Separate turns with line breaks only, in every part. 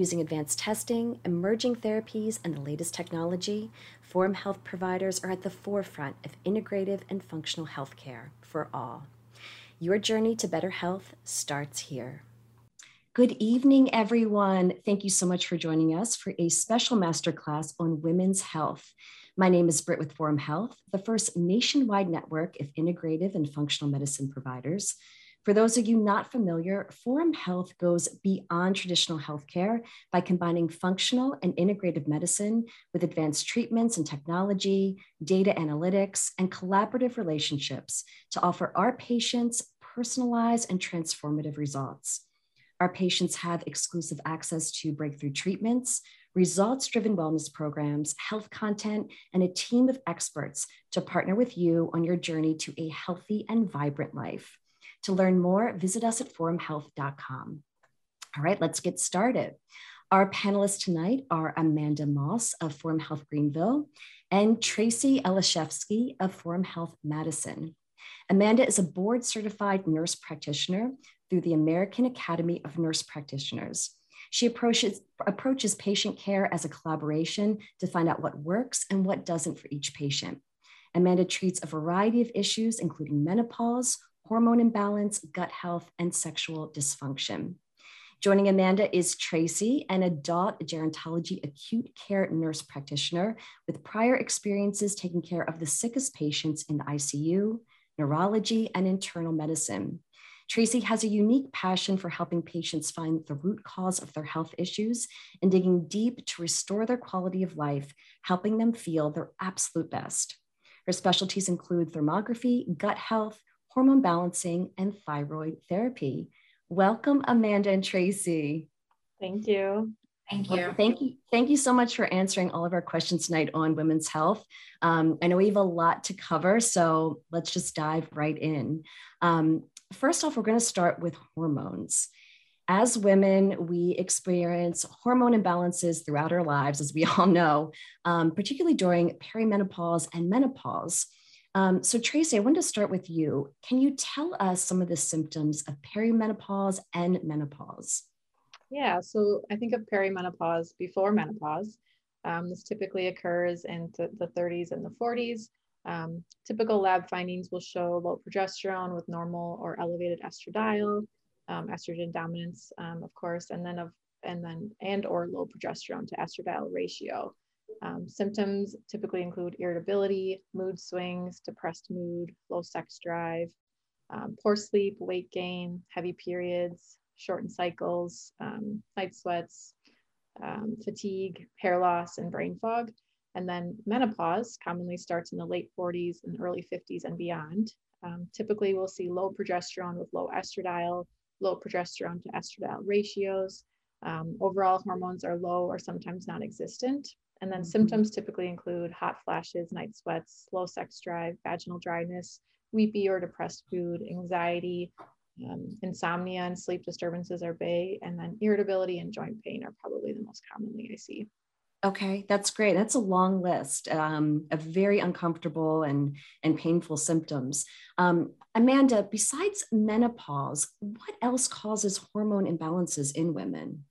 Using advanced testing, emerging therapies, and the latest technology, Forum Health providers are at the forefront of integrative and functional healthcare for all. Your journey to better health starts here. Good evening, everyone. Thank you so much for joining us for a special masterclass on women's health. My name is Britt with Forum Health, the first nationwide network of integrative and functional medicine providers for those of you not familiar, Forum Health goes beyond traditional healthcare by combining functional and integrative medicine with advanced treatments and technology, data analytics, and collaborative relationships to offer our patients personalized and transformative results. Our patients have exclusive access to breakthrough treatments, results driven wellness programs, health content, and a team of experts to partner with you on your journey to a healthy and vibrant life. To learn more, visit us at forumhealth.com. All right, let's get started. Our panelists tonight are Amanda Moss of Forum Health Greenville and Tracy Elishevsky of Forum Health Madison. Amanda is a board certified nurse practitioner through the American Academy of Nurse Practitioners. She approaches, approaches patient care as a collaboration to find out what works and what doesn't for each patient. Amanda treats a variety of issues, including menopause, hormone imbalance, gut health, and sexual dysfunction. Joining Amanda is Tracy, an adult gerontology acute care nurse practitioner with prior experiences taking care of the sickest patients in the ICU, neurology, and internal medicine. Tracy has a unique passion for helping patients find the root cause of their health issues and digging deep to restore their quality of life, helping them feel their absolute best. Her specialties include thermography, gut health, hormone balancing, and thyroid therapy. Welcome, Amanda and Tracy.
Thank you.
Thank you.
Well, thank you. Thank you so much for answering all of our questions tonight on women's health. Um, I know we have a lot to cover, so let's just dive right in. Um, first off, we're going to start with hormones. As women, we experience hormone imbalances throughout our lives, as we all know, um, particularly during perimenopause and menopause. Um, so, Tracy, I want to start with you. Can you tell us some of the symptoms of perimenopause and menopause?
Yeah, so I think of perimenopause before menopause. Um, this typically occurs in th- the 30s and the 40s. Um, typical lab findings will show low progesterone with normal or elevated estradiol, um, estrogen dominance, um, of course, and then of and then and or low progesterone to estradiol ratio. Um, symptoms typically include irritability, mood swings, depressed mood, low sex drive, um, poor sleep, weight gain, heavy periods, shortened cycles, um, night sweats, um, fatigue, hair loss, and brain fog. And then menopause commonly starts in the late 40s and early 50s and beyond. Um, typically, we'll see low progesterone with low estradiol, low progesterone to estradiol ratios. Um, overall, hormones are low or sometimes non existent. And then mm-hmm. symptoms typically include hot flashes, night sweats, low sex drive, vaginal dryness, weepy or depressed mood, anxiety, um, insomnia and sleep disturbances are big. And then irritability and joint pain are probably the most commonly I see.
Okay, that's great. That's a long list um, of very uncomfortable and, and painful symptoms. Um, Amanda, besides menopause, what else causes hormone imbalances in women?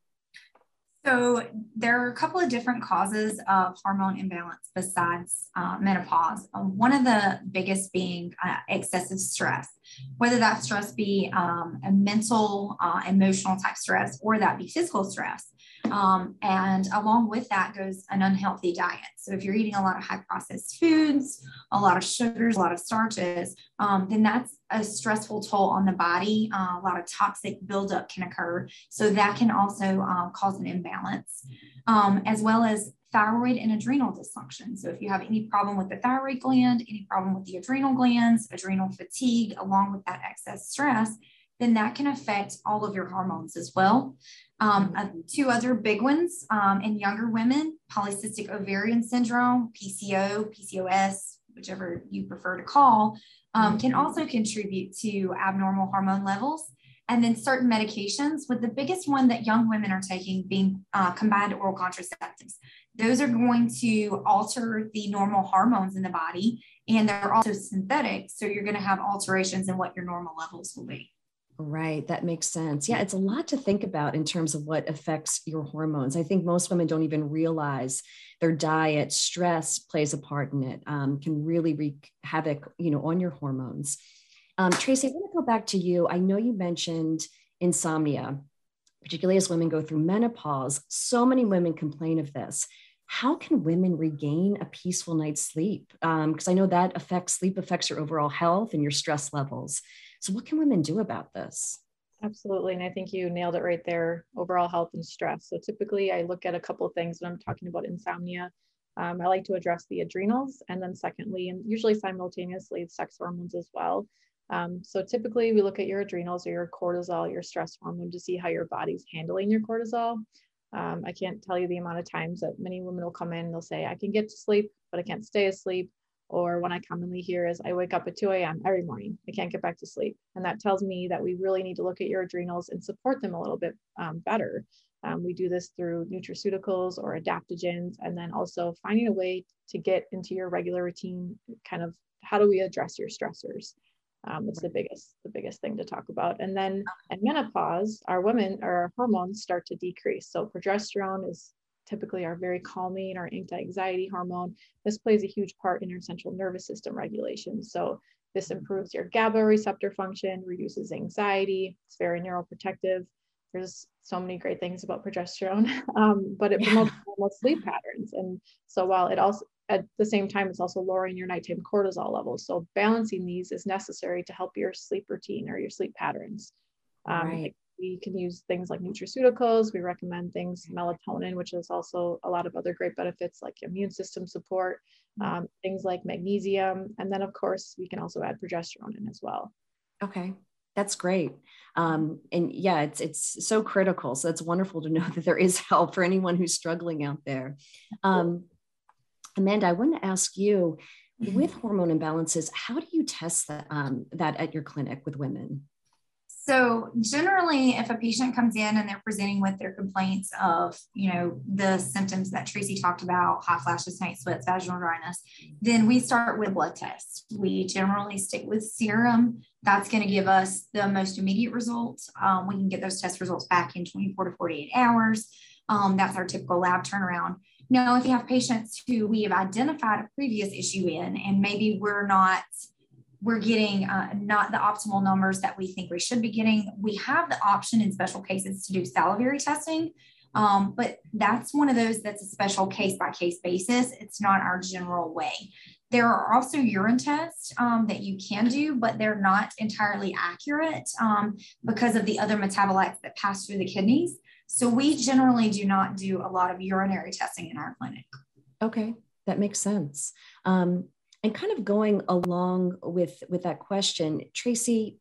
So there are a couple of different causes of hormone imbalance besides uh, menopause. Uh, one of the biggest being uh, excessive stress, whether that stress be um, a mental, uh, emotional type stress, or that be physical stress. Um, and along with that goes an unhealthy diet. So if you're eating a lot of high processed foods, a lot of sugars, a lot of starches, um, then that's a stressful toll on the body. Uh, a lot of toxic buildup can occur. So that can also uh, cause an imbalance, um, as well as thyroid and adrenal dysfunction. So if you have any problem with the thyroid gland, any problem with the adrenal glands, adrenal fatigue, along with that excess stress, then that can affect all of your hormones as well. Um, uh, two other big ones um, in younger women polycystic ovarian syndrome, PCO, PCOS, whichever you prefer to call, um, can mm-hmm. also contribute to abnormal hormone levels. And then certain medications, with the biggest one that young women are taking being uh, combined oral contraceptives. Those are going to alter the normal hormones in the body, and they're also synthetic. So you're going to have alterations in what your normal levels will be.
Right, that makes sense. Yeah, it's a lot to think about in terms of what affects your hormones. I think most women don't even realize their diet, stress plays a part in it, um, can really wreak havoc, you know, on your hormones. Um, Tracy, I want to go back to you. I know you mentioned insomnia, particularly as women go through menopause. So many women complain of this. How can women regain a peaceful night's sleep? Because um, I know that affects sleep affects your overall health and your stress levels. So, what can women do about this?
Absolutely. And I think you nailed it right there overall health and stress. So, typically, I look at a couple of things when I'm talking about insomnia. Um, I like to address the adrenals, and then, secondly, and usually simultaneously, sex hormones as well. Um, so typically we look at your adrenals or your cortisol, your stress hormone to see how your body's handling your cortisol. Um, I can't tell you the amount of times that many women will come in and they'll say, I can get to sleep, but I can't stay asleep. Or when I commonly hear is, I wake up at 2 a.m. every morning, I can't get back to sleep. And that tells me that we really need to look at your adrenals and support them a little bit um, better. Um, we do this through nutraceuticals or adaptogens, and then also finding a way to get into your regular routine. Kind of how do we address your stressors? Um, it's the biggest the biggest thing to talk about. And then at menopause, our women our hormones start to decrease. So progesterone is typically our very calming or anti-anxiety hormone. This plays a huge part in your central nervous system regulation. So this improves your GABA receptor function, reduces anxiety. It's very neuroprotective. There's so many great things about progesterone, um, but it promotes normal sleep patterns. And so while it also at the same time, it's also lowering your nighttime cortisol levels. So balancing these is necessary to help your sleep routine or your sleep patterns. Um, right. We can use things like nutraceuticals. We recommend things melatonin, which is also a lot of other great benefits like immune system support, mm-hmm. um, things like magnesium, and then of course we can also add progesterone in as well.
Okay, that's great. Um, and yeah, it's it's so critical. So it's wonderful to know that there is help for anyone who's struggling out there. Um, Amanda, I want to ask you mm-hmm. with hormone imbalances, how do you test that, um, that at your clinic with women?
So generally, if a patient comes in and they're presenting with their complaints of, you know, the symptoms that Tracy talked about, hot flashes, night sweats, vaginal dryness, then we start with blood tests. We generally stick with serum. That's going to give us the most immediate results. Um, we can get those test results back in 24 to 48 hours. Um, that's our typical lab turnaround. Now, if you have patients who we have identified a previous issue in, and maybe we're not we're getting uh, not the optimal numbers that we think we should be getting. We have the option in special cases to do salivary testing, um, but that's one of those that's a special case by case basis. It's not our general way. There are also urine tests um, that you can do, but they're not entirely accurate um, because of the other metabolites that pass through the kidneys. So we generally do not do a lot of urinary testing in our clinic.
Okay, that makes sense. Um, and kind of going along with with that question, Tracy,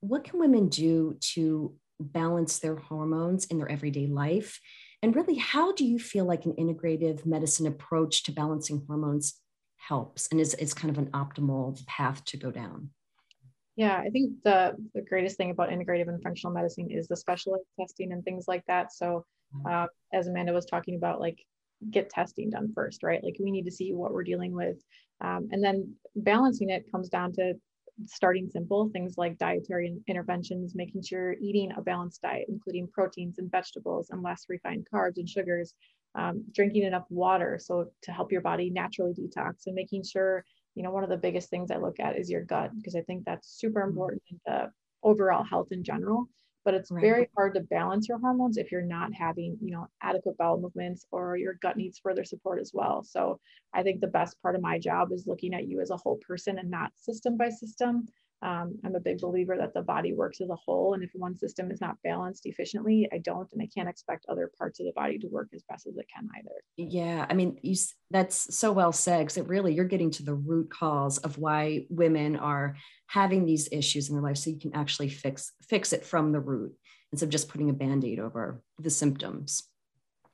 what can women do to balance their hormones in their everyday life? And really, how do you feel like an integrative medicine approach to balancing hormones helps and is, is kind of an optimal path to go down?
Yeah, I think the, the greatest thing about integrative and functional medicine is the specialized testing and things like that. So, uh, as Amanda was talking about, like get testing done first, right? Like we need to see what we're dealing with. Um, and then balancing it comes down to starting simple things like dietary interventions, making sure you're eating a balanced diet, including proteins and vegetables and less refined carbs and sugars, um, drinking enough water so to help your body naturally detox and making sure you know, one of the biggest things I look at is your gut because I think that's super important in the overall health in general. But it's right. very hard to balance your hormones if you're not having, you know, adequate bowel movements or your gut needs further support as well. So I think the best part of my job is looking at you as a whole person and not system by system. Um, I'm a big believer that the body works as a whole. And if one system is not balanced efficiently, I don't, and I can't expect other parts of the body to work as best as it can either.
Yeah. I mean, you, that's so well said because it really, you're getting to the root cause of why women are having these issues in their life. So you can actually fix, fix it from the root instead of just putting a band-aid over the symptoms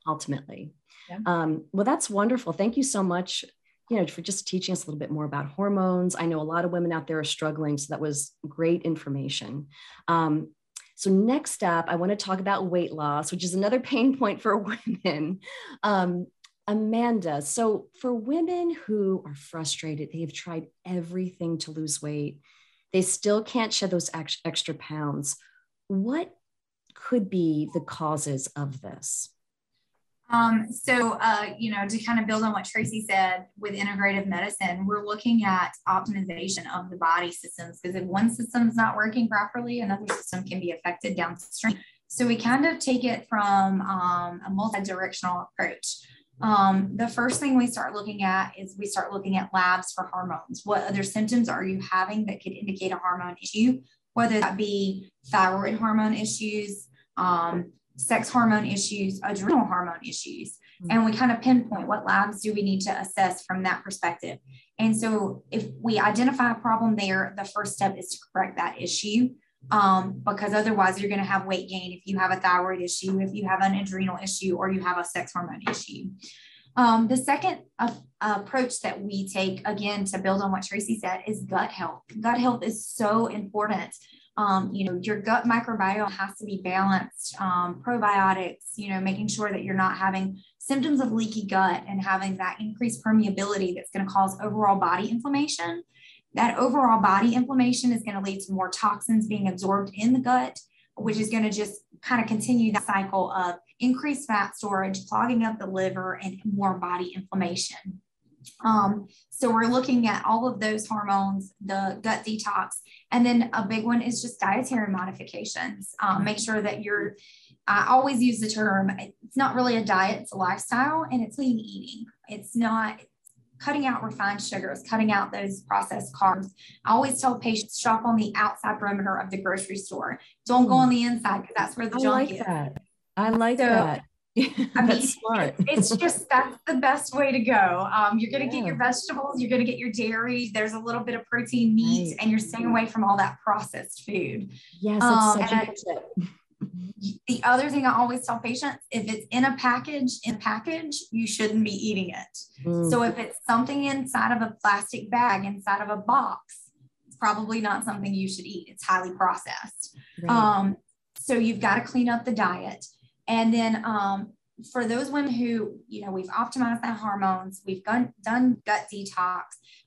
ultimately. Yeah. Um, well, that's wonderful. Thank you so much you know, for just teaching us a little bit more about hormones. I know a lot of women out there are struggling, so that was great information. Um, so next up, I want to talk about weight loss, which is another pain point for women. Um, Amanda, so for women who are frustrated, they've tried everything to lose weight, they still can't shed those extra pounds. What could be the causes of this?
Um, so, uh, you know, to kind of build on what Tracy said with integrative medicine, we're looking at optimization of the body systems because if one system is not working properly, another system can be affected downstream. So, we kind of take it from um, a multi directional approach. Um, the first thing we start looking at is we start looking at labs for hormones. What other symptoms are you having that could indicate a hormone issue, whether that be thyroid hormone issues, um, sex hormone issues, adrenal hormone issues. Mm-hmm. And we kind of pinpoint what labs do we need to assess from that perspective. And so if we identify a problem there, the first step is to correct that issue. Um, because otherwise you're going to have weight gain if you have a thyroid issue, if you have an adrenal issue, or you have a sex hormone issue. Um, the second uh, approach that we take, again, to build on what Tracy said, is gut health. Gut health is so important um, you know, your gut microbiome has to be balanced, um, probiotics, you know, making sure that you're not having symptoms of leaky gut and having that increased permeability that's going to cause overall body inflammation. That overall body inflammation is going to lead to more toxins being absorbed in the gut, which is going to just kind of continue that cycle of increased fat storage, clogging up the liver, and more body inflammation. Um, so we're looking at all of those hormones, the gut detox, and then a big one is just dietary modifications. Um, make sure that you're, I always use the term, it's not really a diet, it's a lifestyle and it's clean eating. It's not cutting out refined sugars, cutting out those processed carbs. I always tell patients shop on the outside perimeter of the grocery store. Don't go on the inside because that's where the
I
junk
like
is.
That. I like so, that.
I mean, smart. it's just that's the best way to go. Um, you're going to yeah. get your vegetables, you're going to get your dairy. There's a little bit of protein, meat, right. and you're staying away from all that processed food.
Yes, um, such a good tip.
The other thing I always tell patients if it's in a package, in a package, you shouldn't be eating it. Mm. So if it's something inside of a plastic bag, inside of a box, it's probably not something you should eat. It's highly processed. Right. Um, so you've got to clean up the diet. And then um, for those women who, you know, we've optimized their hormones, we've done, done gut detox,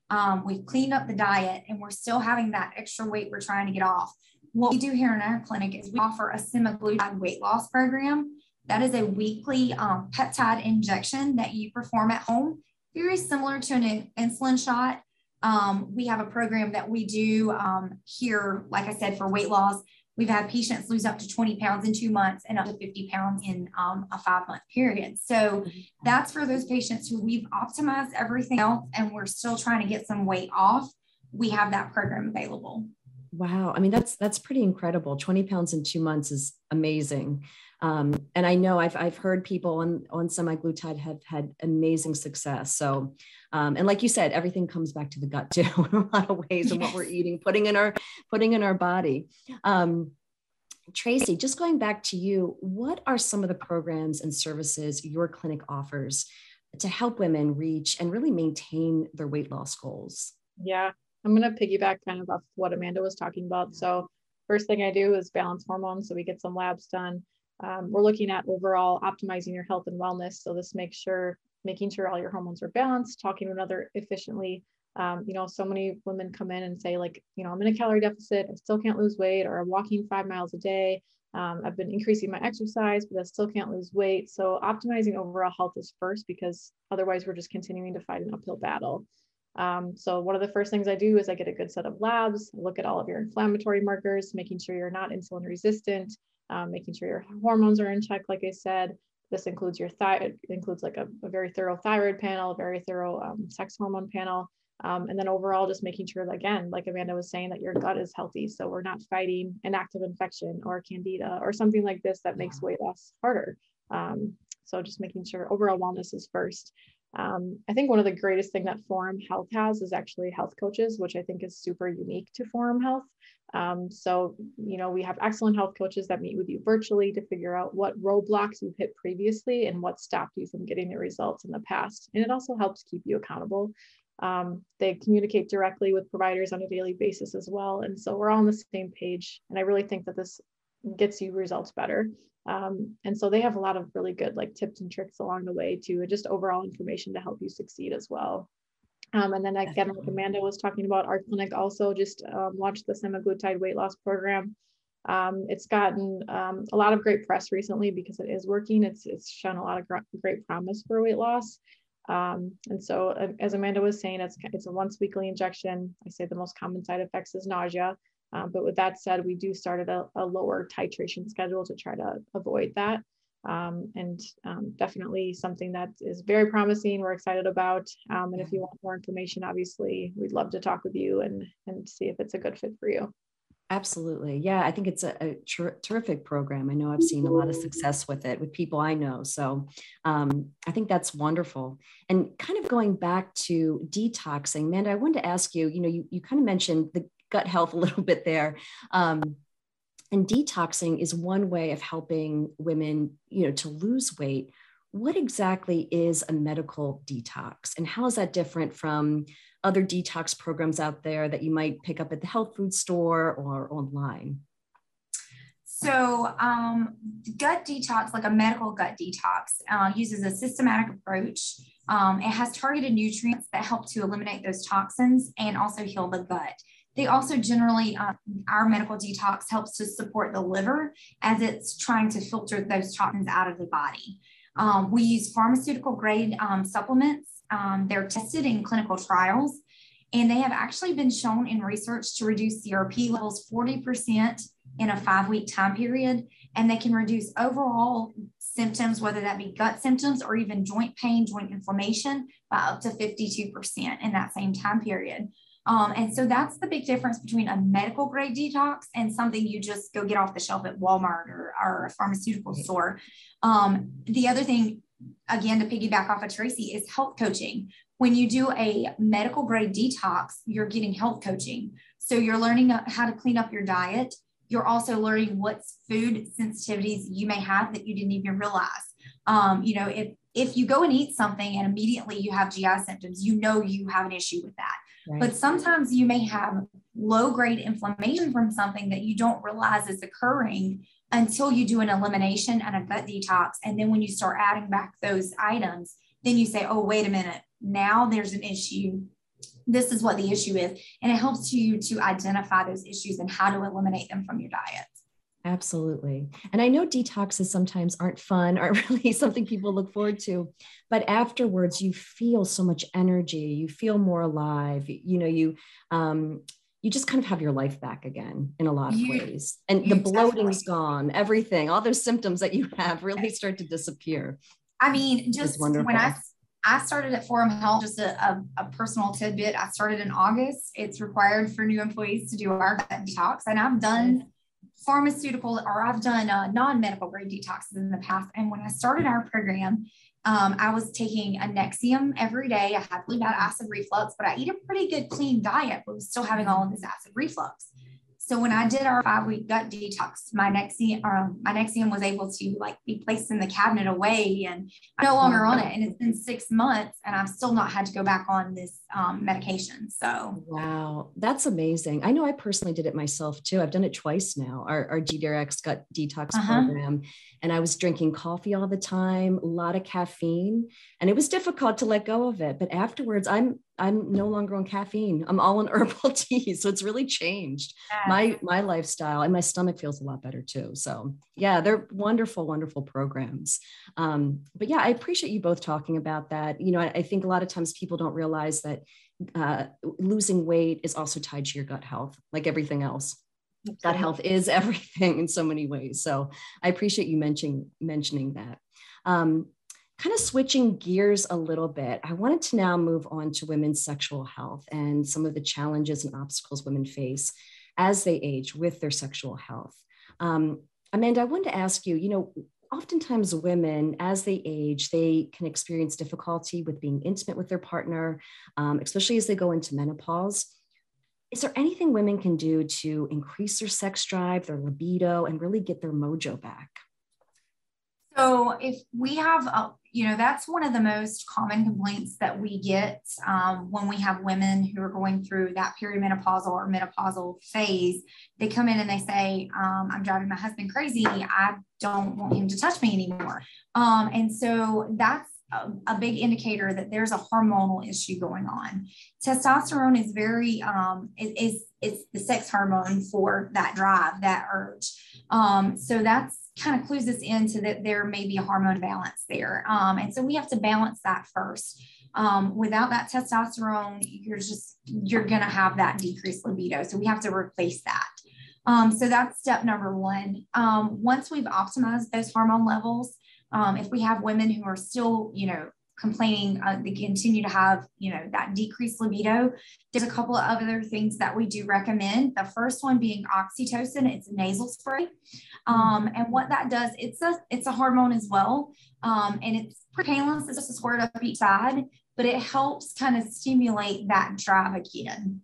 um, we've cleaned up the diet, and we're still having that extra weight we're trying to get off. What we do here in our clinic is we offer a semaglutide weight loss program. That is a weekly um, peptide injection that you perform at home, very similar to an insulin shot. Um, we have a program that we do um, here, like I said, for weight loss We've had patients lose up to 20 pounds in two months and up to 50 pounds in um, a five month period. So that's for those patients who we've optimized everything else and we're still trying to get some weight off. We have that program available.
Wow. I mean, that's, that's pretty incredible. 20 pounds in two months is amazing. Um, and I know I've, I've heard people on, on semaglutide have had amazing success. So, um, and like you said, everything comes back to the gut too, in a lot of ways and what we're eating, putting in our, putting in our body. Um, Tracy, just going back to you, what are some of the programs and services your clinic offers to help women reach and really maintain their weight loss goals?
Yeah, I'm going to piggyback kind of off what Amanda was talking about. So, first thing I do is balance hormones. So, we get some labs done. Um, we're looking at overall optimizing your health and wellness. So, this makes sure making sure all your hormones are balanced, talking to another efficiently. Um, you know, so many women come in and say, like, you know, I'm in a calorie deficit, I still can't lose weight, or I'm walking five miles a day. Um, I've been increasing my exercise, but I still can't lose weight. So optimizing overall health is first because otherwise we're just continuing to fight an uphill battle. Um, so one of the first things I do is I get a good set of labs, look at all of your inflammatory markers, making sure you're not insulin resistant, um, making sure your hormones are in check, like I said. This includes your thyroid, it includes like a, a, very thorough thyroid panel, a very thorough um, sex hormone panel. Um, and then overall, just making sure that, again, like Amanda was saying, that your gut is healthy. So we're not fighting an active infection or candida or something like this that makes weight loss harder. Um, so just making sure overall wellness is first. Um, I think one of the greatest thing that Forum Health has is actually health coaches, which I think is super unique to Forum Health. Um, so, you know, we have excellent health coaches that meet with you virtually to figure out what roadblocks you've hit previously and what stopped you from getting the results in the past. And it also helps keep you accountable. Um, they communicate directly with providers on a daily basis as well. And so we're all on the same page. And I really think that this gets you results better. Um, and so they have a lot of really good like tips and tricks along the way to just overall information to help you succeed as well. Um, and then again, like Amanda was talking about, our clinic also just um, launched the semaglutide weight loss program. Um, it's gotten um, a lot of great press recently because it is working. It's it's shown a lot of great promise for weight loss. Um, and so, uh, as Amanda was saying, it's it's a once weekly injection. I say the most common side effects is nausea. Um, but with that said, we do start at a, a, lower titration schedule to try to avoid that. Um, and um, definitely something that is very promising. We're excited about. Um, and if you want more information, obviously, we'd love to talk with you and, and see if it's a good fit for you.
Absolutely. Yeah, I think it's a, a ter- terrific program. I know I've seen a lot of success with it with people I know. So um, I think that's wonderful. And kind of going back to detoxing, Amanda, I wanted to ask you, you know, you, you kind of mentioned the gut health a little bit there. Um, and detoxing is one way of helping women, you know, to lose weight. What exactly is a medical detox, and how is that different from other detox programs out there that you might pick up at the health food store or online?
So, um, gut detox, like a medical gut detox, uh, uses a systematic approach. Um, it has targeted nutrients that help to eliminate those toxins and also heal the gut. They also generally, uh, our medical detox helps to support the liver as it's trying to filter those toxins out of the body. Um, we use pharmaceutical grade um, supplements. Um, they're tested in clinical trials, and they have actually been shown in research to reduce CRP levels 40% in a five week time period. And they can reduce overall symptoms, whether that be gut symptoms or even joint pain, joint inflammation, by up to 52% in that same time period. Um, and so that's the big difference between a medical grade detox and something you just go get off the shelf at Walmart or, or a pharmaceutical store. Um, the other thing, again, to piggyback off of Tracy, is health coaching. When you do a medical grade detox, you're getting health coaching. So you're learning how to clean up your diet. You're also learning what food sensitivities you may have that you didn't even realize. Um, you know, if if you go and eat something and immediately you have GI symptoms, you know you have an issue with that. Right. But sometimes you may have low grade inflammation from something that you don't realize is occurring until you do an elimination and a gut detox. And then when you start adding back those items, then you say, oh, wait a minute, now there's an issue. This is what the issue is. And it helps you to identify those issues and how to eliminate them from your diet.
Absolutely. And I know detoxes sometimes aren't fun, aren't really something people look forward to, but afterwards you feel so much energy, you feel more alive, you know, you um you just kind of have your life back again in a lot of you, ways. And the bloating's gone, everything, all those symptoms that you have really start to disappear.
I mean, just when I I started at Forum Health, just a, a, a, personal tidbit. I started in August. It's required for new employees to do our detox, and I've done pharmaceutical or I've done uh, non-medical grade detoxes in the past. And when I started our program, um, I was taking a Nexium every day. I had really bad acid reflux, but I eat a pretty good clean diet, but was still having all of this acid reflux. So when I did our five week gut detox, my Nexium, um, my Nexium was able to like be placed in the cabinet away and I'm no longer on it. And it's been six months and I've still not had to go back on this um, medication. So,
wow, that's amazing. I know I personally did it myself too. I've done it twice now, our, our GDRX gut detox uh-huh. program. And I was drinking coffee all the time, a lot of caffeine, and it was difficult to let go of it. But afterwards, I'm I'm no longer on caffeine. I'm all on herbal tea. So it's really changed my my lifestyle and my stomach feels a lot better too. So yeah, they're wonderful, wonderful programs. Um, but yeah, I appreciate you both talking about that. You know, I, I think a lot of times people don't realize that uh, losing weight is also tied to your gut health, like everything else. Absolutely. Gut health is everything in so many ways. So I appreciate you mentioning mentioning that. Um, kind of switching gears a little bit, I wanted to now move on to women's sexual health and some of the challenges and obstacles women face as they age with their sexual health. Um, Amanda, I wanted to ask you, you know, oftentimes women, as they age, they can experience difficulty with being intimate with their partner, um, especially as they go into menopause. Is there anything women can do to increase their sex drive, their libido, and really get their mojo back?
So if we have, a, you know, that's one of the most common complaints that we get um, when we have women who are going through that perimenopausal or menopausal phase. They come in and they say, um, I'm driving my husband crazy. I don't want him to touch me anymore. Um, and so that's a, a, big indicator that there's a hormonal issue going on. Testosterone is very, um, it, is, it's the sex hormone for that drive, that urge. Um, so that's kind of clues us into that there may be a hormone balance there. Um, and so we have to balance that first. Um, without that testosterone, you're just, you're going to have that decreased libido. So we have to replace that. Um, so that's step number one. Um, once we've optimized those hormone levels, um, if we have women who are still, you know, complaining, uh, they continue to have, you know, that decreased libido. There's a couple of other things that we do recommend. The first one being oxytocin. It's a nasal spray. Um, and what that does, it's a, it's a hormone as well. Um, and it's painless. It's just a squirt up each side, but it helps kind of stimulate that drive again.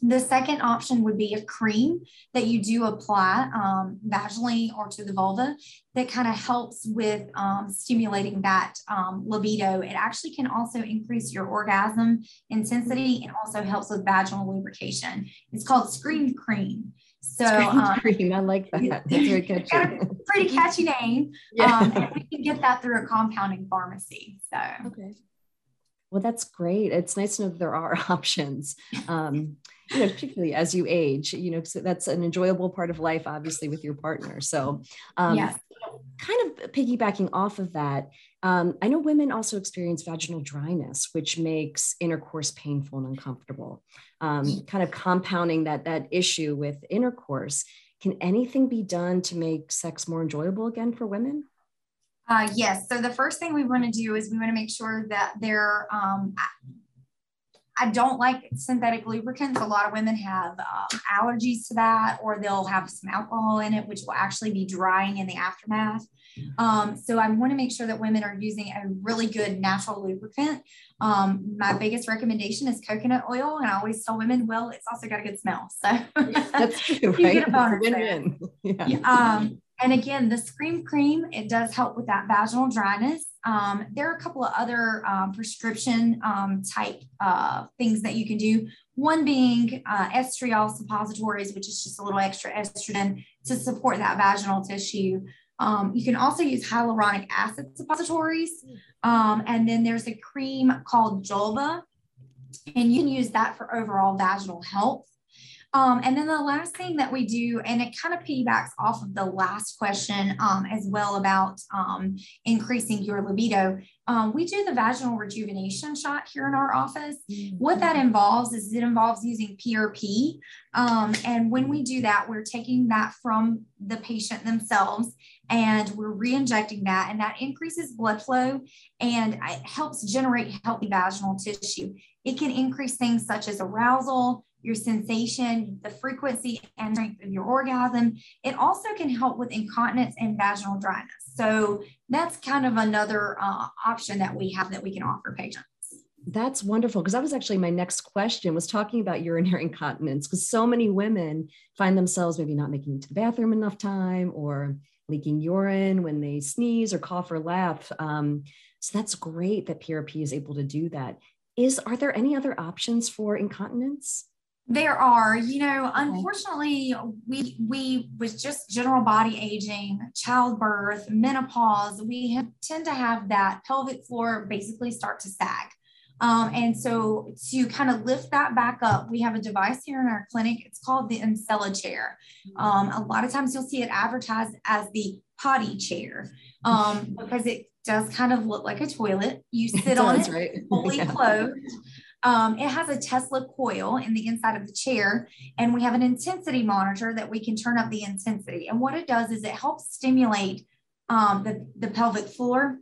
The second option would be a cream that you do apply um, vaginally or to the vulva that kind of helps with um, stimulating that um, libido. It actually can also increase your orgasm intensity and also helps with vaginal lubrication. It's called Scream Cream. So
um, cream, I like that. That's very catchy.
pretty catchy name. Yeah. Um, and we can get that through a compounding pharmacy. So okay.
Well, that's great. It's nice to know that there are options. Um, you know, particularly as you age, you know, so that's an enjoyable part of life, obviously, with your partner. So, um, yes. kind of piggybacking off of that, um, I know women also experience vaginal dryness, which makes intercourse painful and uncomfortable. Um, kind of compounding that that issue with intercourse. Can anything be done to make sex more enjoyable again for women?
Uh, yes. So the first thing we want to do is we want to make sure that they're um, I don't like synthetic lubricants. A lot of women have um, allergies to that, or they'll have some alcohol in it, which will actually be drying in the aftermath. Um, so I want to make sure that women are using a really good natural lubricant. Um, my biggest recommendation is coconut oil, and I always tell women, well, it's also got a good smell. So
that's true, right? you get a bonus. Win-win.
Yeah. Um, and again, the Scream Cream, it does help with that vaginal dryness. Um, there are a couple of other um, prescription um, type uh, things that you can do. One being uh, estriol suppositories, which is just a little extra estrogen to support that vaginal tissue. Um, you can also use hyaluronic acid suppositories. Um, and then there's a cream called Julva, and you can use that for overall vaginal health. Um, and then the last thing that we do, and it kind of piggybacks off of the last question um, as well about um, increasing your libido. Um, we do the vaginal rejuvenation shot here in our office. Mm-hmm. What that involves is it involves using PRP. Um, and when we do that, we're taking that from the patient themselves and we're re-injecting that and that increases blood flow and it helps generate healthy vaginal tissue it can increase things such as arousal your sensation, the frequency and strength of your orgasm. It also can help with incontinence and vaginal dryness. So that's kind of another uh, option that we have that we can offer patients.
That's wonderful because that was actually my next question was talking about urinary incontinence because so many women find themselves maybe not making it to the bathroom enough time or leaking urine when they sneeze or cough or laugh. Um, so that's great that PRP is able to do that. Is are there any other options for incontinence?
There are, you know, unfortunately, we we with just general body aging, childbirth, menopause, we have, tend to have that pelvic floor basically start to sag. Um, and so to kind of lift that back up, we have a device here in our clinic. It's called the IntelliChair. Um, a lot of times you'll see it advertised as the potty chair um, because it does kind of look like a toilet. You sit it on does, it right? fully yeah. clothed. Um, it has a Tesla coil in the inside of the chair, and we have an intensity monitor that we can turn up the intensity. And what it does is it helps stimulate um, the, the pelvic floor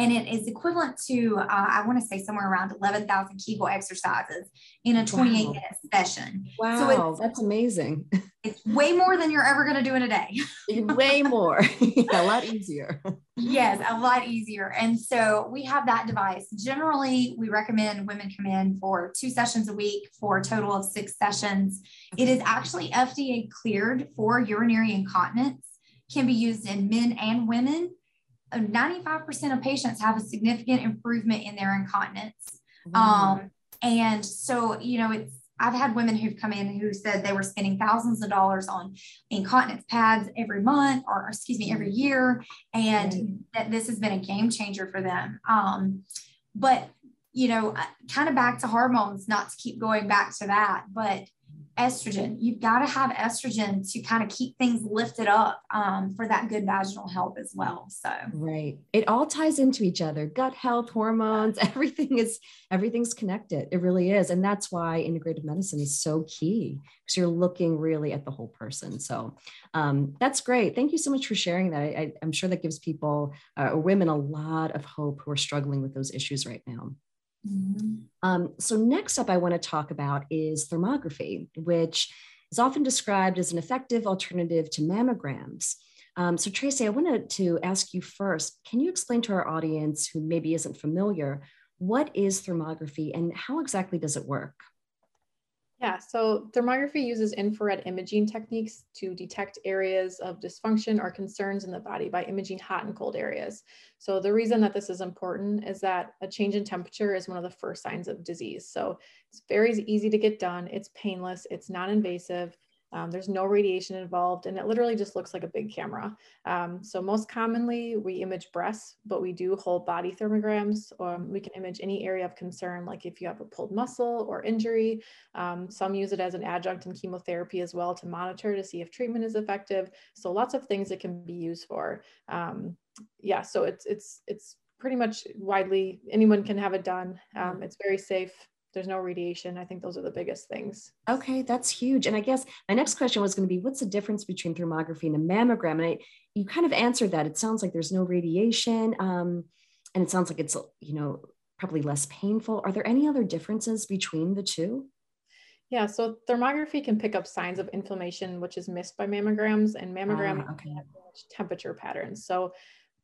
and it is equivalent to, uh, I want to say somewhere around 11,000 Kegel exercises in a 28 wow. minute session.
Wow, so that's amazing.
It's way more than you're ever going to do in a day.
way more, a lot easier.
Yes, a lot easier. And so we have that device. Generally, we recommend women come in for two sessions a week for a total of six sessions. It is actually FDA cleared for urinary incontinence, can be used in men and women. 95% of patients have a significant improvement in their incontinence. Um, and so, you know, it's I've had women who've come in who said they were spending thousands of dollars on incontinence pads every month or excuse me every year and right. that this has been a game changer for them um, but you know uh, kind of back to hormones not to keep going back to that but estrogen. You've got to have estrogen to kind of keep things lifted up um, for that good vaginal health as well. So
right, it all ties into each other. Gut health, hormones, everything is everything's connected. It really is, and that's why integrative medicine is so key because you're looking really at the whole person. So um, that's great. Thank you so much for sharing that. I, am sure that gives people, uh, women, a lot of hope who are struggling with those issues right now. Mm-hmm. Um, so, next up, I want to talk about is thermography, which is often described as an effective alternative to mammograms. Um, so, Tracy, I wanted to ask you first can you explain to our audience who maybe isn't familiar what is thermography and how exactly does it work?
Yeah, so thermography uses infrared imaging techniques to detect areas of dysfunction or concerns in the body by imaging hot and cold areas. So the reason that this is important is that a change in temperature is one of the first signs of disease. So it's very easy to get done, it's painless, it's non-invasive, um, there's no radiation involved, and it literally just looks like a big camera. Um, so most commonly, we image breasts, but we do whole body thermograms. Um, we can image any area of concern, like if you have a pulled muscle or injury. Um, some use it as an adjunct in chemotherapy as well to monitor to see if treatment is effective. So lots of things it can be used for. Um, yeah, so it's it's it's pretty much widely anyone can have it done. Um, it's very safe there's no radiation. I think those are the biggest things.
Okay, that's huge. And I guess my next question was going to be what's the difference between thermography and a mammogram? And I, you kind of answered that. It sounds like there's no radiation. Um, and it sounds like it's, you know, probably less painful. Are there any other differences between the two?
Yeah, so thermography can pick up signs of inflammation, which is missed by mammograms, and mammograms uh, okay. temperature patterns. So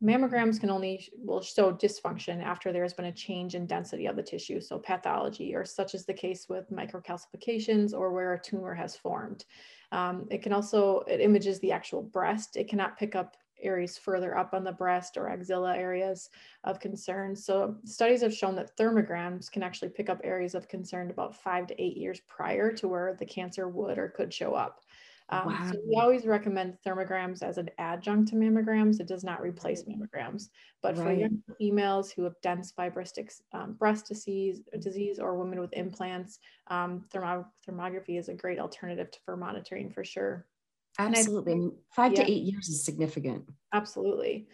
Mammograms can only will show dysfunction after there has been a change in density of the tissue, so pathology, or such is the case with microcalcifications or where a tumor has formed. Um, it can also, it images the actual breast. It cannot pick up areas further up on the breast or axilla areas of concern. So studies have shown that thermograms can actually pick up areas of concern about five to eight years prior to where the cancer would or could show up. Um, wow. So we always recommend thermograms as an adjunct to mammograms. It does not replace mammograms, but right. for young females who have dense fibrocystic um, breast disease, disease or women with implants, um, thermography is a great alternative to, for monitoring for sure.
Absolutely. Five yeah. to eight years is significant.
Absolutely.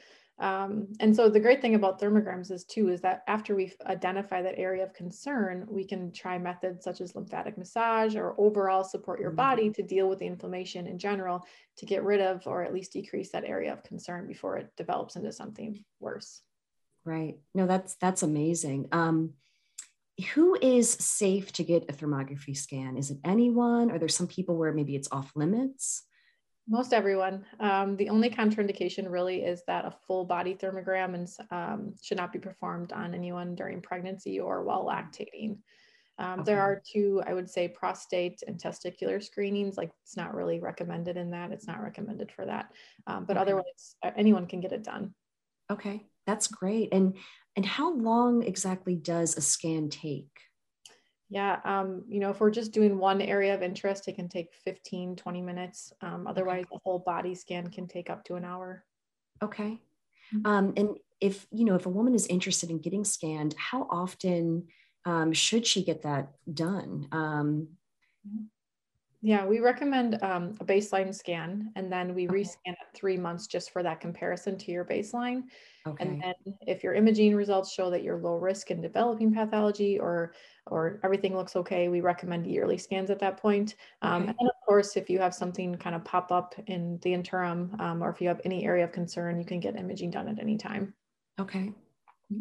Um, and so the great thing about thermograms is too is that after we identify that area of concern, we can try methods such as lymphatic massage or overall support your body mm-hmm. to deal with the inflammation in general to get rid of or at least decrease that area of concern before it develops into something worse.
Right. No, that's that's amazing. Um, who is safe to get a thermography scan? Is it anyone? Are there some people where maybe it's off limits?
Most everyone. Um, the only contraindication really is that a full body thermogram and, um, should not be performed on anyone during pregnancy or while lactating. Um, okay. There are two, I would say, prostate and testicular screenings. Like it's not really recommended in that. It's not recommended for that. Um, but okay. otherwise, anyone can get it done.
Okay, that's great. And and how long exactly does a scan take?
Yeah, um, you know, if we're just doing one area of interest, it can take 15, 20 minutes. Um, otherwise, the whole body scan can take up to an hour.
Okay. Mm-hmm. Um, and if, you know, if a woman is interested in getting scanned, how often um, should she get that done?
Yeah, we recommend um, a baseline scan and then we okay. rescan at three months just for that comparison to your baseline. Okay. And then if your imaging results show that you're low risk in developing pathology or or everything looks okay, we recommend yearly scans at that point. Um, okay. And of course, if you have something kind of pop up in the interim um, or if you have any area of concern, you can get imaging done at any time.
Okay.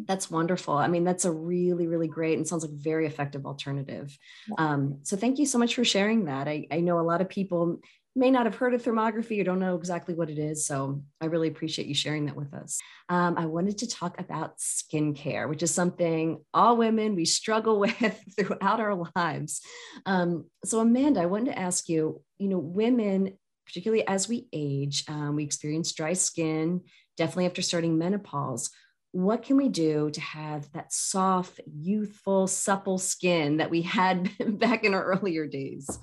That's wonderful. I mean, that's a really, really great and sounds like very effective alternative. Um, so thank you so much for sharing that. I, I know a lot of people may not have heard of thermography or don't know exactly what it is. So I really appreciate you sharing that with us. Um, I wanted to talk about skincare, which is something all women we struggle with throughout our lives. Um, so Amanda, I wanted to ask you, you know, women, particularly as we age, um, we experience dry skin, definitely after starting menopause. What can we do to have that soft, youthful, supple skin that we had back in our earlier days?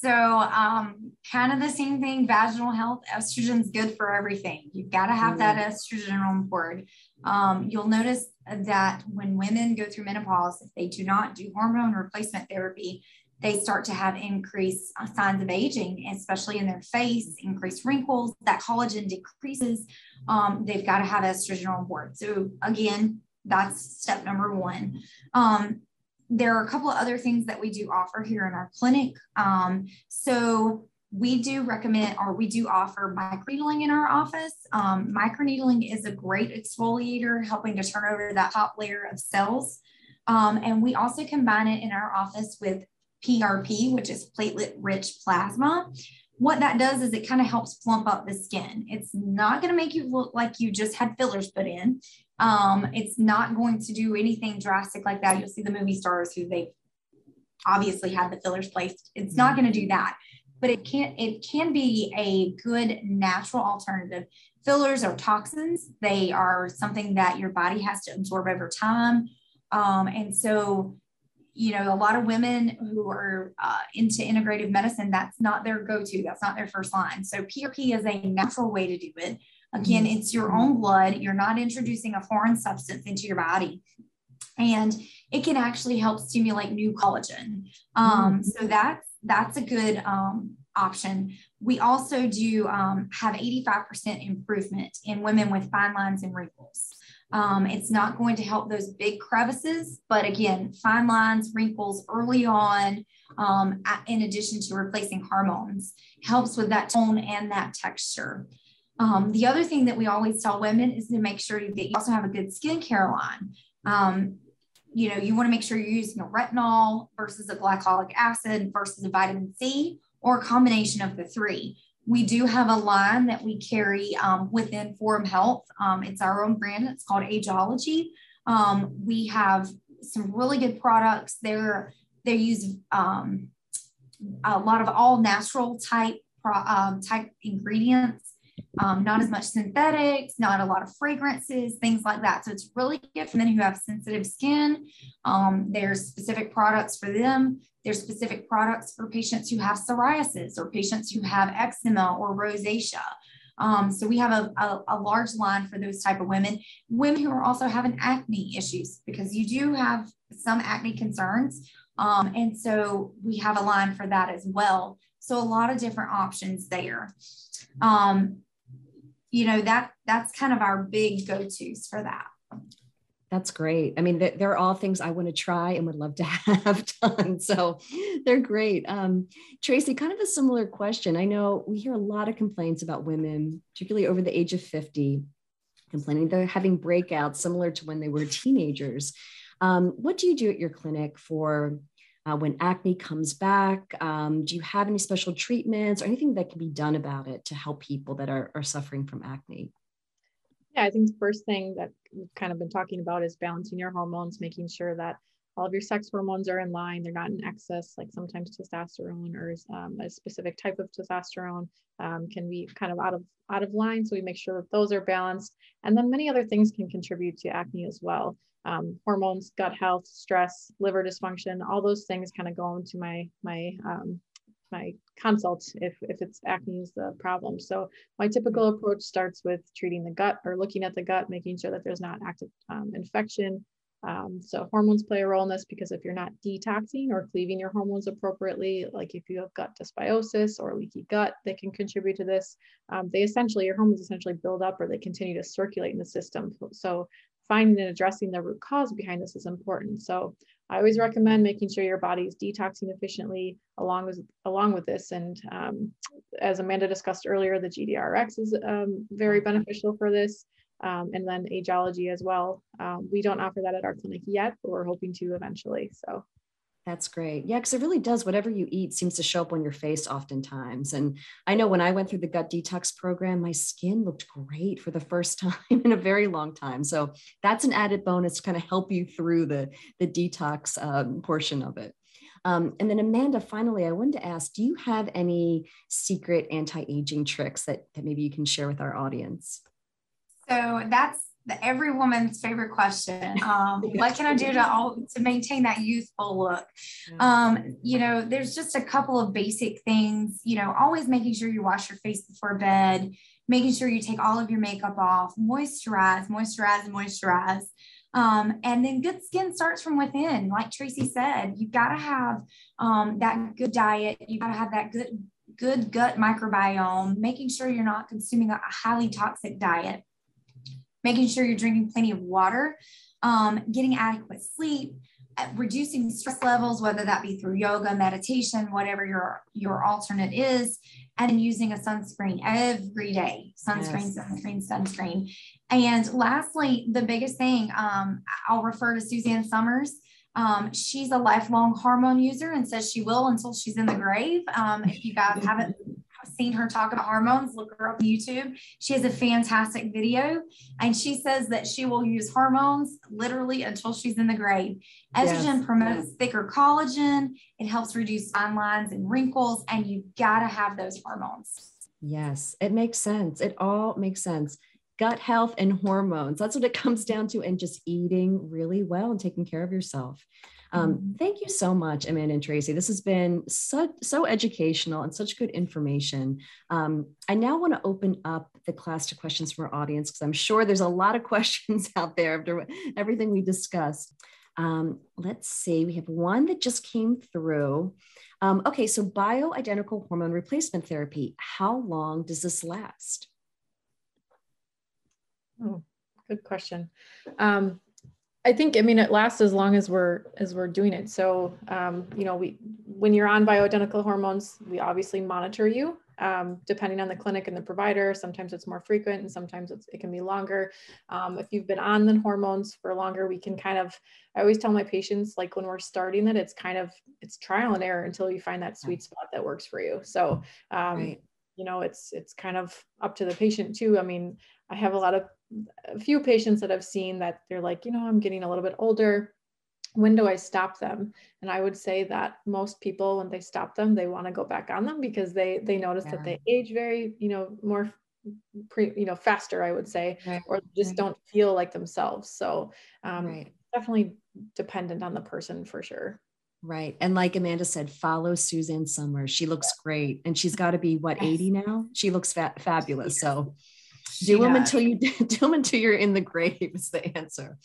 So, um, kind of the same thing. Vaginal health, estrogen's good for everything. You've got to have that mm-hmm. estrogen on board. Um, you'll notice that when women go through menopause, if they do not do hormone replacement therapy, they start to have increased uh, signs of aging, especially in their face, increased wrinkles. That collagen decreases. Um, they've got to have estrogen on board. So, again, that's step number one. Um, there are a couple of other things that we do offer here in our clinic. Um, so we do recommend or we do offer microneedling in our office. Um, microneedling is a great exfoliator, helping to turn over that top layer of cells. Um, and we also combine it in our office with PRP, which is platelet rich plasma. What that does is it kind of helps plump up the skin. It's not going to make you look like you just had fillers put in. Um, it's not going to do anything drastic like that. You'll see the movie stars who they obviously had the fillers placed. It's not going to do that, but it can it can be a good natural alternative. Fillers are toxins. They are something that your body has to absorb over time. Um, and so, you know, a lot of women who are uh, into integrative medicine, that's not their go-to. That's not their first line. So PRP is a natural way to do it. Again, mm-hmm. it's your own blood. You're not introducing a foreign substance into your body. And it can actually help stimulate new collagen. Um, mm-hmm. so that's that's a good um, option. We also do um, have 85% improvement in women with fine lines and wrinkles. Um, it's not going to help those big crevices, but again, fine lines, wrinkles early on, um, in addition to replacing hormones, helps with that tone and that texture. Um, the other thing that we always tell women is to make sure that you also have a good skincare line. Um, you know, you want to make sure you're using a retinol versus a glycolic acid versus a vitamin C or a combination of the three. We do have a line that we carry um, within Forum Health. Um, it's our own brand. It's called Ageology. Um, we have some really good products. They're they use um, a lot of all natural type um, type ingredients um, not as much synthetics, not a lot of fragrances, things like that. So it's really good for men who have sensitive skin. Um, there's specific products for them. There's specific products for patients who have psoriasis or patients who have eczema or rosacea. Um, so we have a, a, a, large line for those type of women, women who are also having acne issues because you do have some acne concerns. Um, and so we have a line for that as well. So a lot of different options there. Um, you know that that's kind of our big go-to's for that
that's great. I mean, they're all things I want to try and would love to have done. So they're great. Um, Tracy, kind of a similar question. I know we hear a lot of complaints about women, particularly over the age of 50, complaining they're having breakouts similar to when they were teenagers. Um, what do you do at your clinic for uh, when acne comes back? Um, do you have any special treatments or anything that can be done about it to help people that are, are suffering from acne?
Yeah, I think the first thing that we've kind of been talking about is balancing your hormones, making sure that all of your sex hormones are in line. They're not in excess, like sometimes testosterone or um, a specific type of testosterone um, can be kind of out of out of line. So we make sure that those are balanced. And then many other things can contribute to acne as well um, hormones, gut health, stress, liver dysfunction, all those things kind of go into my my um, my consult if if it's acne is the problem. So my typical approach starts with treating the gut or looking at the gut, making sure that there's not active um, infection. Um, so hormones play a role in this because if you're not detoxing or cleaving your hormones appropriately, like if you have gut dysbiosis or leaky gut, they can contribute to this. Um, they essentially, your hormones essentially build up or they continue to circulate in the system. So finding and addressing the root cause behind this is important. So I always recommend making sure your body is detoxing efficiently along with along with this. And um, as Amanda discussed earlier, the GDRX is um, very beneficial for this. um, and then ageology as well. Um, we don't offer that at our clinic yet, but we're hoping to eventually. So
that's great. Yeah, because it really does. Whatever you eat seems to show up on your face oftentimes. And I know when I went through the gut detox program, my skin looked great for the first time in a very long time. So that's an added bonus to kind of help you through the, the detox um, portion of it. Um, and then Amanda, finally, I wanted to ask, do you have any secret anti-aging tricks that, that maybe you can share with our audience?
So that's the every woman's favorite question. Um, what can I do to all to maintain that youthful look? Um, you know, there's just a couple of basic things. You know, always making sure you wash your face before bed, making sure you take all of your makeup off, moisturize, moisturize, moisturize. Um, and then good skin starts from within. Like Tracy said, you've got to have um, that good diet. You've got to have that good good gut microbiome. Making sure you're not consuming a highly toxic diet making sure you're drinking plenty of water, um, getting adequate sleep, uh, reducing stress levels, whether that be through yoga, meditation, whatever your, your alternate is, and using a sunscreen every day. Sunscreen, yes. sunscreen, sunscreen. And lastly, the biggest thing, um, I'll refer to Suzanne Somers. Um, she's a lifelong hormone user and says she will until she's in the grave. Um, if you guys haven't seen her talk about hormones, look her up on YouTube. She has a fantastic video and she says that she will use hormones literally until she's in the grave. Estrogen yes. promotes yes. thicker collagen, it helps reduce fine lines and wrinkles, and you've got to have those hormones.
Yes, it makes sense. It all makes sense. Gut health and hormones. That's what it comes down to, and just eating really well and taking care of yourself. Um, mm-hmm. thank you so much, Amanda and Tracy. This has been so, so educational and such good information. Um, I now want to open up the class to questions from our audience because I'm sure there's a lot of questions out there after everything we discussed. Um, let's see, we have one that just came through. Um, okay, so bioidentical hormone replacement therapy, how long does this last?
Oh, good question. Um, I think I mean it lasts as long as we're as we're doing it. So um, you know, we when you're on bioidentical hormones, we obviously monitor you um, depending on the clinic and the provider. Sometimes it's more frequent, and sometimes it can be longer. Um, if you've been on the hormones for longer, we can kind of. I always tell my patients like when we're starting it, it's kind of it's trial and error until you find that sweet spot that works for you. So. Um, right. You know, it's it's kind of up to the patient too. I mean, I have a lot of a few patients that I've seen that they're like, you know, I'm getting a little bit older. When do I stop them? And I would say that most people, when they stop them, they want to go back on them because they they notice yeah. that they age very, you know, more pre, you know, faster. I would say, right. or just right. don't feel like themselves. So um, right. definitely dependent on the person for sure.
Right. And like Amanda said, follow Suzanne Somers. She looks great. And she's got to be what, 80 now? She looks fa- fabulous. So do them until you do them until you're in the grave is the answer.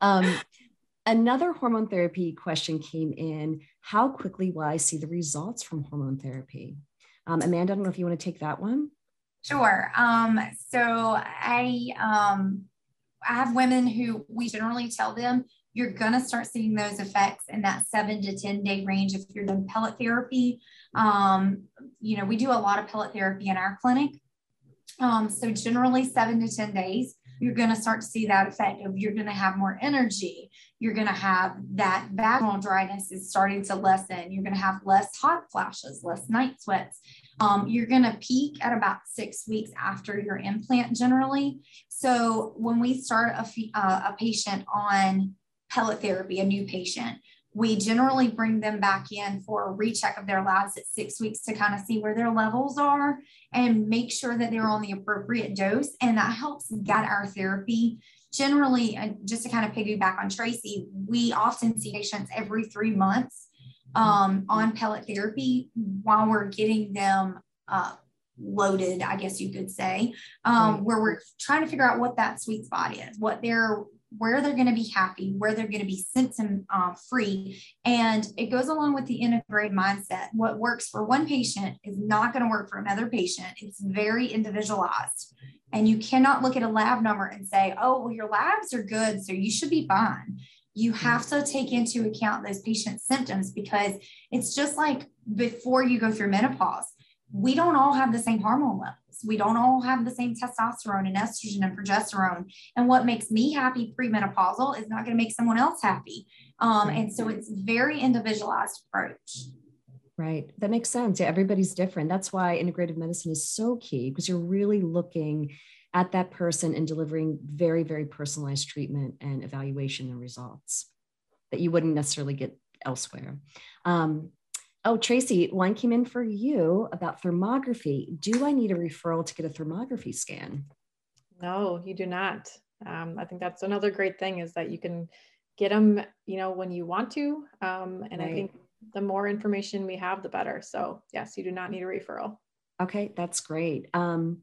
Um, another hormone therapy question came in. How quickly will I see the results from hormone therapy? Um, Amanda, I don't know if you want to take that one.
Sure. Um, so I um, I have women who we generally tell them you're going to start seeing those effects in that seven to 10 day range if you're doing pellet therapy. Um, you know, we do a lot of pellet therapy in our clinic. Um, so generally seven to 10 days, you're going to start to see that effect of you're going to have more energy. You're going to have that vaginal dryness is starting to lessen. You're going to have less hot flashes, less night sweats. Um, you're going to peak at about six weeks after your implant generally. So when we start a, uh, a patient on pellet therapy, a new patient, we generally bring them back in for a recheck of their labs at six weeks to kind of see where their levels are and make sure that they're on the appropriate dose. And that helps guide our therapy. Generally, uh, just to kind of piggyback on Tracy, we often see patients every three months um, on pellet therapy while we're getting them uh, loaded, I guess you could say, um, where we're trying to figure out what that sweet spot is, what their where they're going to be happy, where they're going to be symptom uh, free. And it goes along with the integrated mindset. What works for one patient is not going to work for another patient. It's very individualized. And you cannot look at a lab number and say, oh, well, your labs are good, so you should be fine. You have to take into account those patient symptoms because it's just like before you go through menopause we don't all have the same hormone levels. We don't all have the same testosterone and estrogen and progesterone. And what makes me happy premenopausal is not going to make someone else happy. Um, and so it's very individualized approach.
Right. That makes sense. Yeah, everybody's different. That's why integrative medicine is so key because you're really looking at that person and delivering very, very personalized treatment and evaluation and results that you wouldn't necessarily get elsewhere. Um, oh, Tracy, one came in for you about thermography. Do I need a referral to get a thermography scan?
No, you do not. Um, I think that's another great thing is that you can get them, you know, when you want to. Um, and right. I think the more information we have, the better. So yes, you do not need a referral.
Okay, that's great. Um,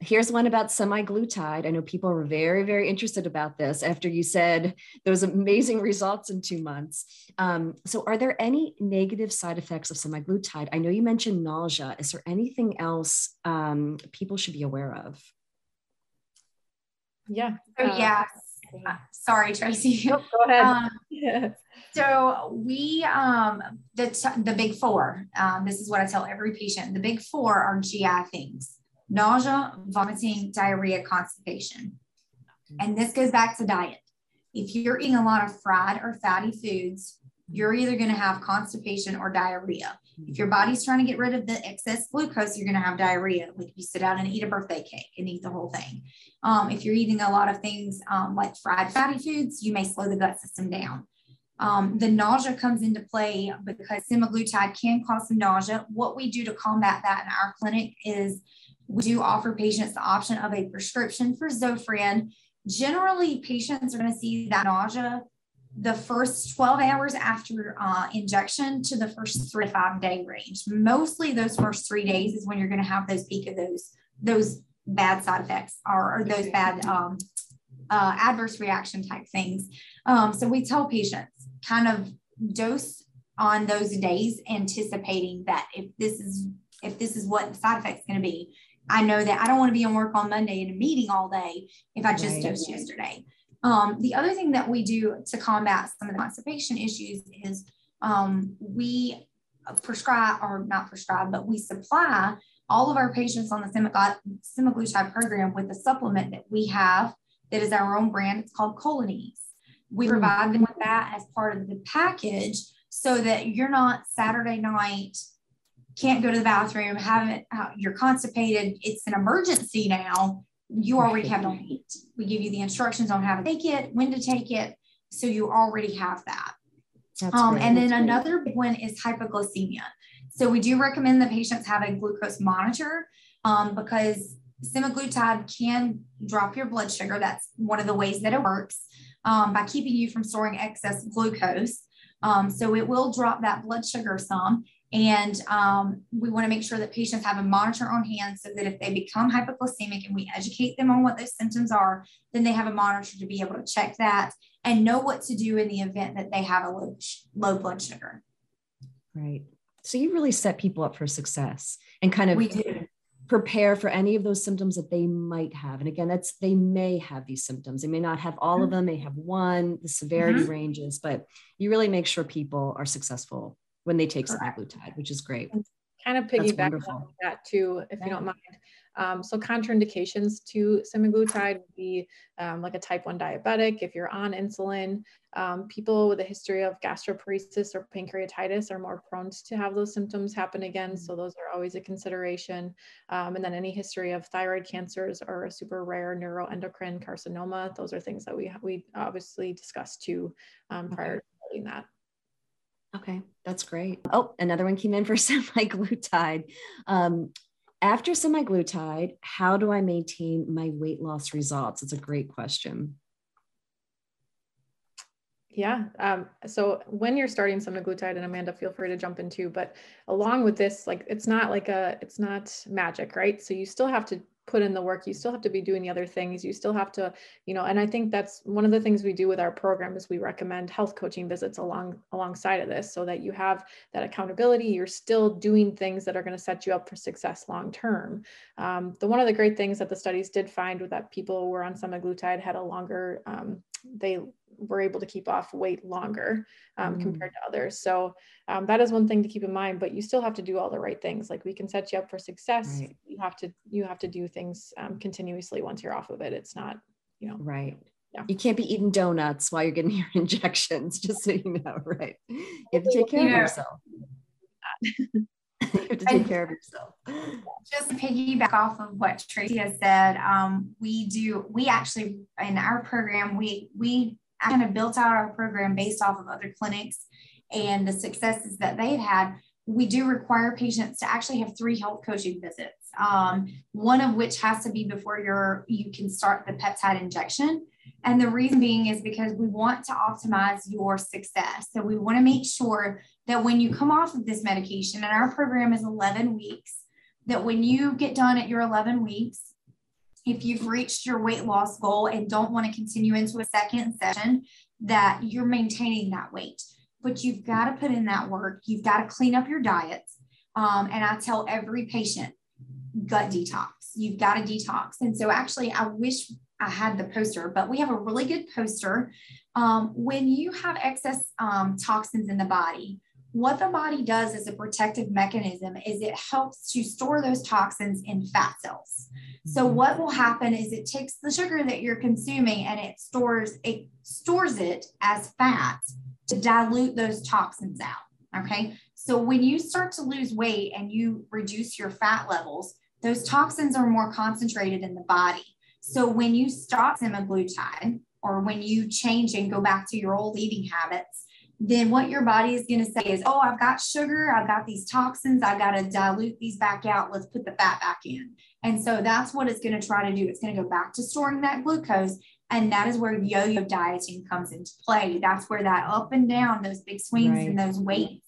here's one about semaglutide. I know people are very, very interested about this after you said those amazing results in two months. Um, so, are there any negative side effects of semaglutide? I know you mentioned nausea. Is there anything else um, people should be aware of?
Yeah.
Oh, uh, yes. Uh, sorry, Tracy.
go ahead. Um, yeah.
So we um the the big four. Um, this is what I tell every patient. The big four are GI things: nausea, vomiting, diarrhea, constipation. And this goes back to diet. If you're eating a lot of fried or fatty foods, you're either going to have constipation or diarrhea. If your body's trying to get rid of the excess glucose, you're going to have diarrhea. Like if you sit down and eat a birthday cake and eat the whole thing. Um, if you're eating a lot of things um, like fried fatty foods, you may slow the gut system down. Um, the nausea comes into play because semaglutide can cause some nausea. What we do to combat that in our clinic is we do offer patients the option of a prescription for Zofran. Generally, patients are going to see that nausea the first 12 hours after uh, injection to the first three to five day range. Mostly those first three days is when you're going to have those peak of those, those bad side effects or, or those bad um, uh, adverse reaction type things. Um, so we tell patients kind of dose on those days, anticipating that if this is if this is what the side effect's going to be, I know that I don't want to be on work on Monday in a meeting all day if I just right. dosed yesterday. Um, the other thing that we do to combat some of the constipation issues is um, we prescribe or not prescribe, but we supply all of our patients on the semaglutide program with a supplement that we have that is our own brand. It's called Colonies. We mm. provide them with that as part of the package so that you're not Saturday night can't go to the bathroom, haven't, uh, you're constipated, it's an emergency now, you already have it on heat. We give you the instructions on how to take it, when to take it. So you already have that. Um, and then That's another big one is hypoglycemia. So we do recommend the patients have a glucose monitor um, because semaglutide can drop your blood sugar. That's one of the ways that it works um, by keeping you from storing excess glucose. Um, so it will drop that blood sugar some. And um, we want to make sure that patients have a monitor on hand so that if they become hypoglycemic and we educate them on what those symptoms are, then they have a monitor to be able to check that and know what to do in the event that they have a low, low blood sugar.
Right. So you really set people up for success and kind of we do. prepare for any of those symptoms that they might have. And again, that's they may have these symptoms. They may not have all mm-hmm. of them, they have one, the severity mm-hmm. ranges, but you really make sure people are successful when they take semaglutide, which is great.
Kind of piggyback on that too, if yeah. you don't mind. Um, so contraindications to semaglutide would be um, like a type 1 diabetic. If you're on insulin, um, people with a history of gastroparesis or pancreatitis are more prone to have those symptoms happen again. So those are always a consideration. Um, and then any history of thyroid cancers or a super rare neuroendocrine carcinoma, those are things that we, we obviously discussed too um, prior okay. to that.
Okay, that's great. Oh, another one came in for semaglutide. Um, after semaglutide, how do I maintain my weight loss results? It's a great question.
Yeah. Um, so when you're starting semaglutide, and Amanda, feel free to jump in too. But along with this, like it's not like a, it's not magic, right? So you still have to put in the work you still have to be doing the other things. You still have to you know and i think that's one of the things we do with our program is we recommend health coaching visits along alongside of this so that you have that accountability. You're still doing things that are going to set you up for success long term. Um, the one of the great things that the studies did find was that people who were on semaglutide had a longer um, they were able to keep off weight longer um, mm. compared to others. So um, that is one thing to keep in mind. But you still have to do all the right things. Like we can set you up for success. Right. You have to you have to do things um, continuously once you're off of it. It's not you know
right. Yeah. You can't be eating donuts while you're getting your injections, just so you know, right? You have to take care yeah. of yourself. you have to take care of yourself.
Just piggyback off of what Tracy has said, um, we do. We actually in our program we we kind of built out our program based off of other clinics and the successes that they've had. We do require patients to actually have three health coaching visits. Um, one of which has to be before you're you can start the peptide injection. And the reason being is because we want to optimize your success. So we want to make sure that when you come off of this medication, and our program is 11 weeks, that when you get done at your 11 weeks, if you've reached your weight loss goal and don't want to continue into a second session, that you're maintaining that weight. But you've got to put in that work. You've got to clean up your diets. Um, and I tell every patient, gut detox. You've got to detox. And so, actually, I wish I had the poster, but we have a really good poster. Um, when you have excess um, toxins in the body, what the body does as a protective mechanism is it helps to store those toxins in fat cells. So mm-hmm. what will happen is it takes the sugar that you're consuming and it stores it stores it as fat to dilute those toxins out. Okay. So when you start to lose weight and you reduce your fat levels, those toxins are more concentrated in the body. So when you stop semaglutide or when you change and go back to your old eating habits, then what your body is going to say is, oh, I've got sugar, I've got these toxins, I got to dilute these back out. Let's put the fat back in. And so that's what it's going to try to do. It's going to go back to storing that glucose. And that is where yo yo dieting comes into play. That's where that up and down, those big swings right. and those weights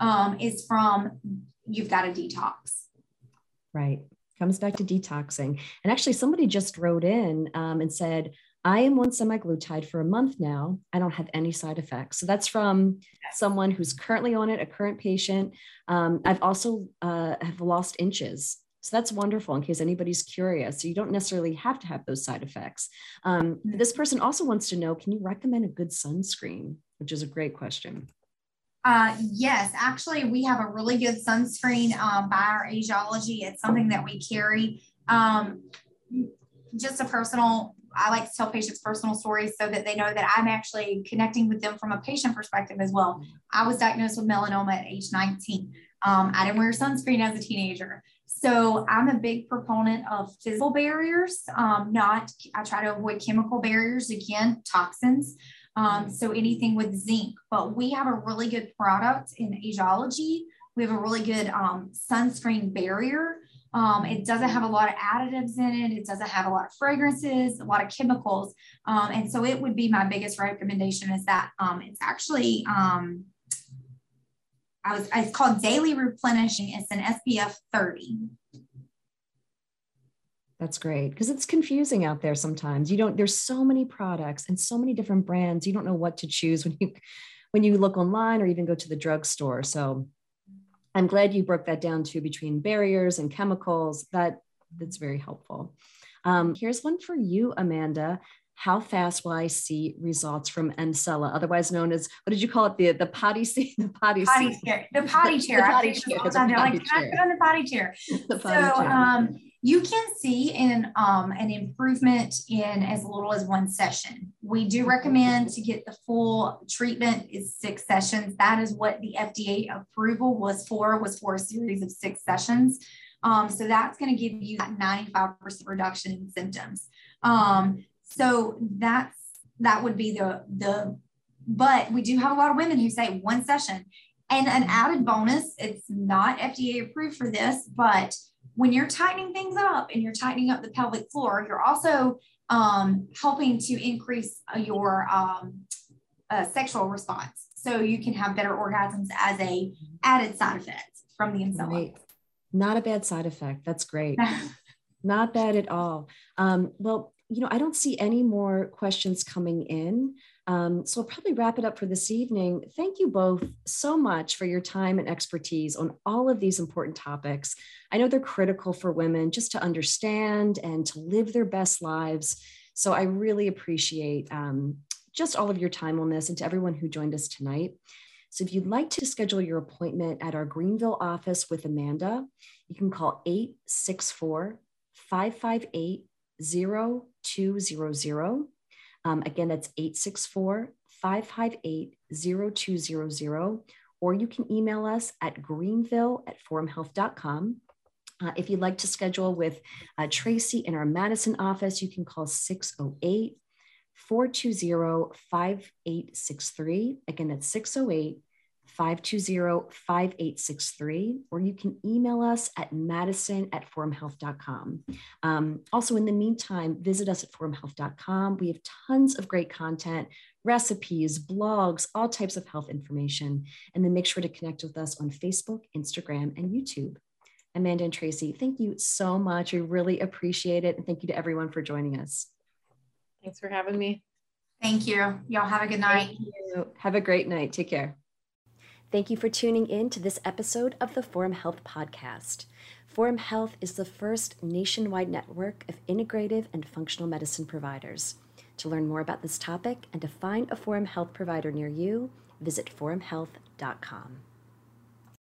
um, is from you've got to detox.
Right. Comes back to detoxing. And actually, somebody just wrote in um, and said, I am on semaglutide for a month now. I don't have any side effects. So that's from someone who's currently on it, a current patient. Um, I've also uh, have lost inches. So that's wonderful in case anybody's curious. So you don't necessarily have to have those side effects. Um, mm-hmm. this person also wants to know, can you recommend a good sunscreen? Which is a great question.
Uh, yes, actually, we have a really good sunscreen um, by our Ageology. It's something that we carry. Um, just a personal I like to tell patients personal stories so that they know that I'm actually connecting with them from a patient perspective as well. I was diagnosed with melanoma at age 19. Um, I didn't wear sunscreen as a teenager. So I'm a big proponent of physical barriers, um, not, I try to avoid chemical barriers, again, toxins. Um, so anything with zinc, but we have a really good product in Ageology. We have a really good um, sunscreen barrier um, it doesn't have a lot of additives in it. It doesn't have a lot of fragrances, a lot of chemicals. Um, and so it would be my biggest recommendation is that um, it's actually, um, I was, it's called Daily Replenishing. It's an SPF 30.
That's great because it's confusing out there sometimes. You don't, there's so many products and so many different brands. You don't know what to choose when you, when you look online or even go to the drugstore. So I'm glad you broke that down too between barriers and chemicals. That that's very helpful. Um, here's one for you, Amanda. How fast will I see results from Emsella, otherwise known as what did you call it? The the potty seat,
the potty, potty chair, the potty chair. the potty chair. The potty like, chair. Can I on the potty chair? the potty so chair. Um, you can see in um, an improvement in as little as one session. We do recommend to get the full treatment is six sessions. That is what the FDA approval was for, was for a series of six sessions. Um, so that's going to give you that 95% reduction in symptoms. Um, so that's that would be the the but we do have a lot of women who say one session. And an added bonus, it's not FDA approved for this, but when you're tightening things up and you're tightening up the pelvic floor, you're also um, helping to increase uh, your um, uh, sexual response. So you can have better orgasms as a added side effect from the Emsella. Right.
Not a bad side effect. That's great. Not bad at all. Um, well, you know, I don't see any more questions coming in. Um, so I'll probably wrap it up for this evening. Thank you both so much for your time and expertise on all of these important topics. I know they're critical for women just to understand and to live their best lives. So I really appreciate um, just all of your time on this and to everyone who joined us tonight. So if you'd like to schedule your appointment at our Greenville office with Amanda, you can call 864 558 0200. Um, again, that's 864 558 0200. Or you can email us at greenville at forumhealth.com. Uh, if you'd like to schedule with uh, Tracy in our Madison office, you can call 608 420 5863. Again, that's 608 520 5863, or you can email us at madison at forumhealth.com. Um, also, in the meantime, visit us at forumhealth.com. We have tons of great content, recipes, blogs, all types of health information. And then make sure to connect with us on Facebook, Instagram, and YouTube. Amanda and Tracy, thank you so much. We really appreciate it. And thank you to everyone for joining us.
Thanks for having me.
Thank you. Y'all have a good night.
Have a great night. Take care. Thank you for tuning in to this episode of the Forum Health Podcast. Forum Health is the first nationwide network of integrative and functional medicine providers. To learn more about this topic and to find a Forum Health provider near you, visit forumhealth.com.